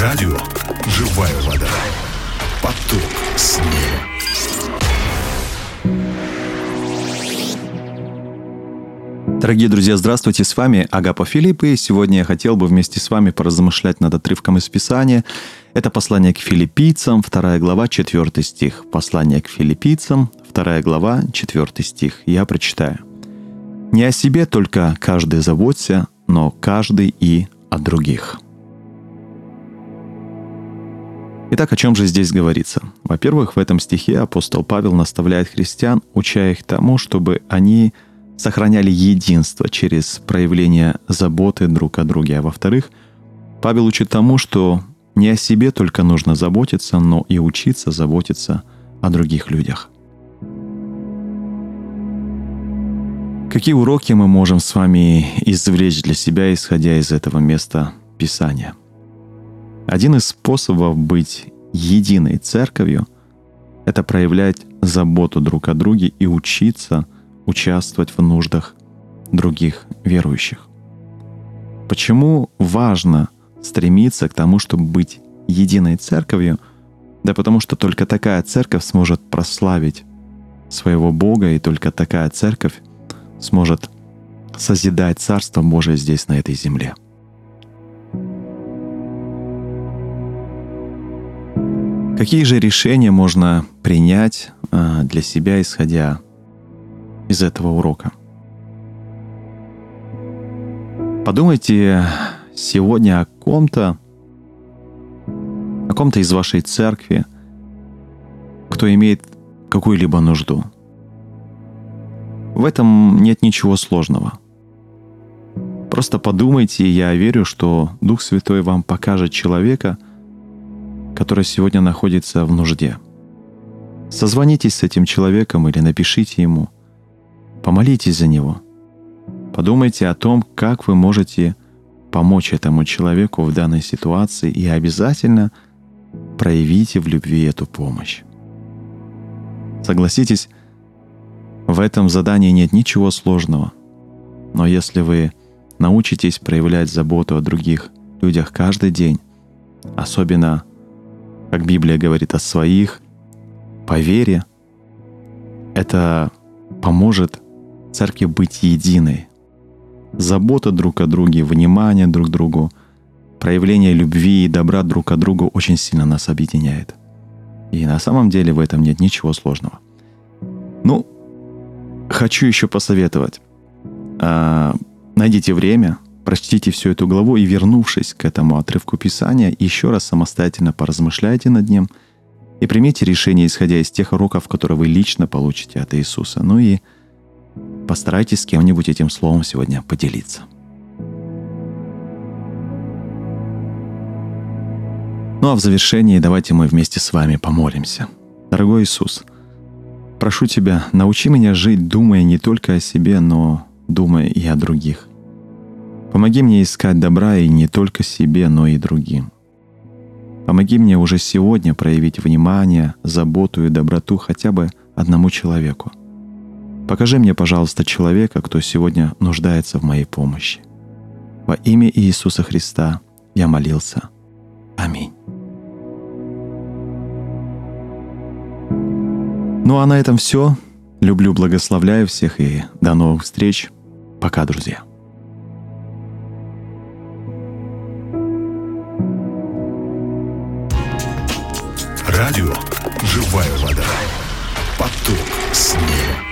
Радио «Живая вода». Поток снега. Дорогие друзья, здравствуйте, с вами Агапа Филипп, и сегодня я хотел бы вместе с вами поразмышлять над отрывком из Писания. Это послание к филиппийцам, 2 глава, 4 стих. Послание к филиппийцам, 2 глава, 4 стих. Я прочитаю. «Не о себе только каждый заботься, но каждый и о других». Итак, о чем же здесь говорится? Во-первых, в этом стихе апостол Павел наставляет христиан, уча их тому, чтобы они сохраняли единство через проявление заботы друг о друге. А во-вторых, Павел учит тому, что не о себе только нужно заботиться, но и учиться заботиться о других людях. Какие уроки мы можем с вами извлечь для себя, исходя из этого места Писания? Один из способов быть единой церковью — это проявлять заботу друг о друге и учиться участвовать в нуждах других верующих. Почему важно стремиться к тому, чтобы быть единой церковью? Да потому что только такая церковь сможет прославить своего Бога, и только такая церковь сможет созидать Царство Божие здесь, на этой земле. Какие же решения можно принять а, для себя, исходя из этого урока? Подумайте сегодня о ком-то, о ком-то из вашей церкви, кто имеет какую-либо нужду. В этом нет ничего сложного. Просто подумайте, и я верю, что Дух Святой вам покажет человека – который сегодня находится в нужде. Созвонитесь с этим человеком или напишите ему. Помолитесь за него. Подумайте о том, как вы можете помочь этому человеку в данной ситуации и обязательно проявите в любви эту помощь. Согласитесь, в этом задании нет ничего сложного. Но если вы научитесь проявлять заботу о других людях каждый день, особенно как Библия говорит о своих, по вере, это поможет церкви быть единой. Забота друг о друге, внимание друг к другу, проявление любви и добра друг к другу очень сильно нас объединяет. И на самом деле в этом нет ничего сложного. Ну, хочу еще посоветовать. А, найдите время, Прочтите всю эту главу и, вернувшись к этому отрывку Писания, еще раз самостоятельно поразмышляйте над ним и примите решение, исходя из тех уроков, которые вы лично получите от Иисуса. Ну и постарайтесь с кем-нибудь этим словом сегодня поделиться. Ну а в завершении давайте мы вместе с вами помолимся. Дорогой Иисус, прошу Тебя, научи меня жить, думая не только о себе, но думая и о других. Помоги мне искать добра и не только себе, но и другим. Помоги мне уже сегодня проявить внимание, заботу и доброту хотя бы одному человеку. Покажи мне, пожалуйста, человека, кто сегодня нуждается в моей помощи. Во имя Иисуса Христа я молился. Аминь. Ну а на этом все. Люблю, благословляю всех и до новых встреч. Пока, друзья. Радио «Живая вода». Поток снега.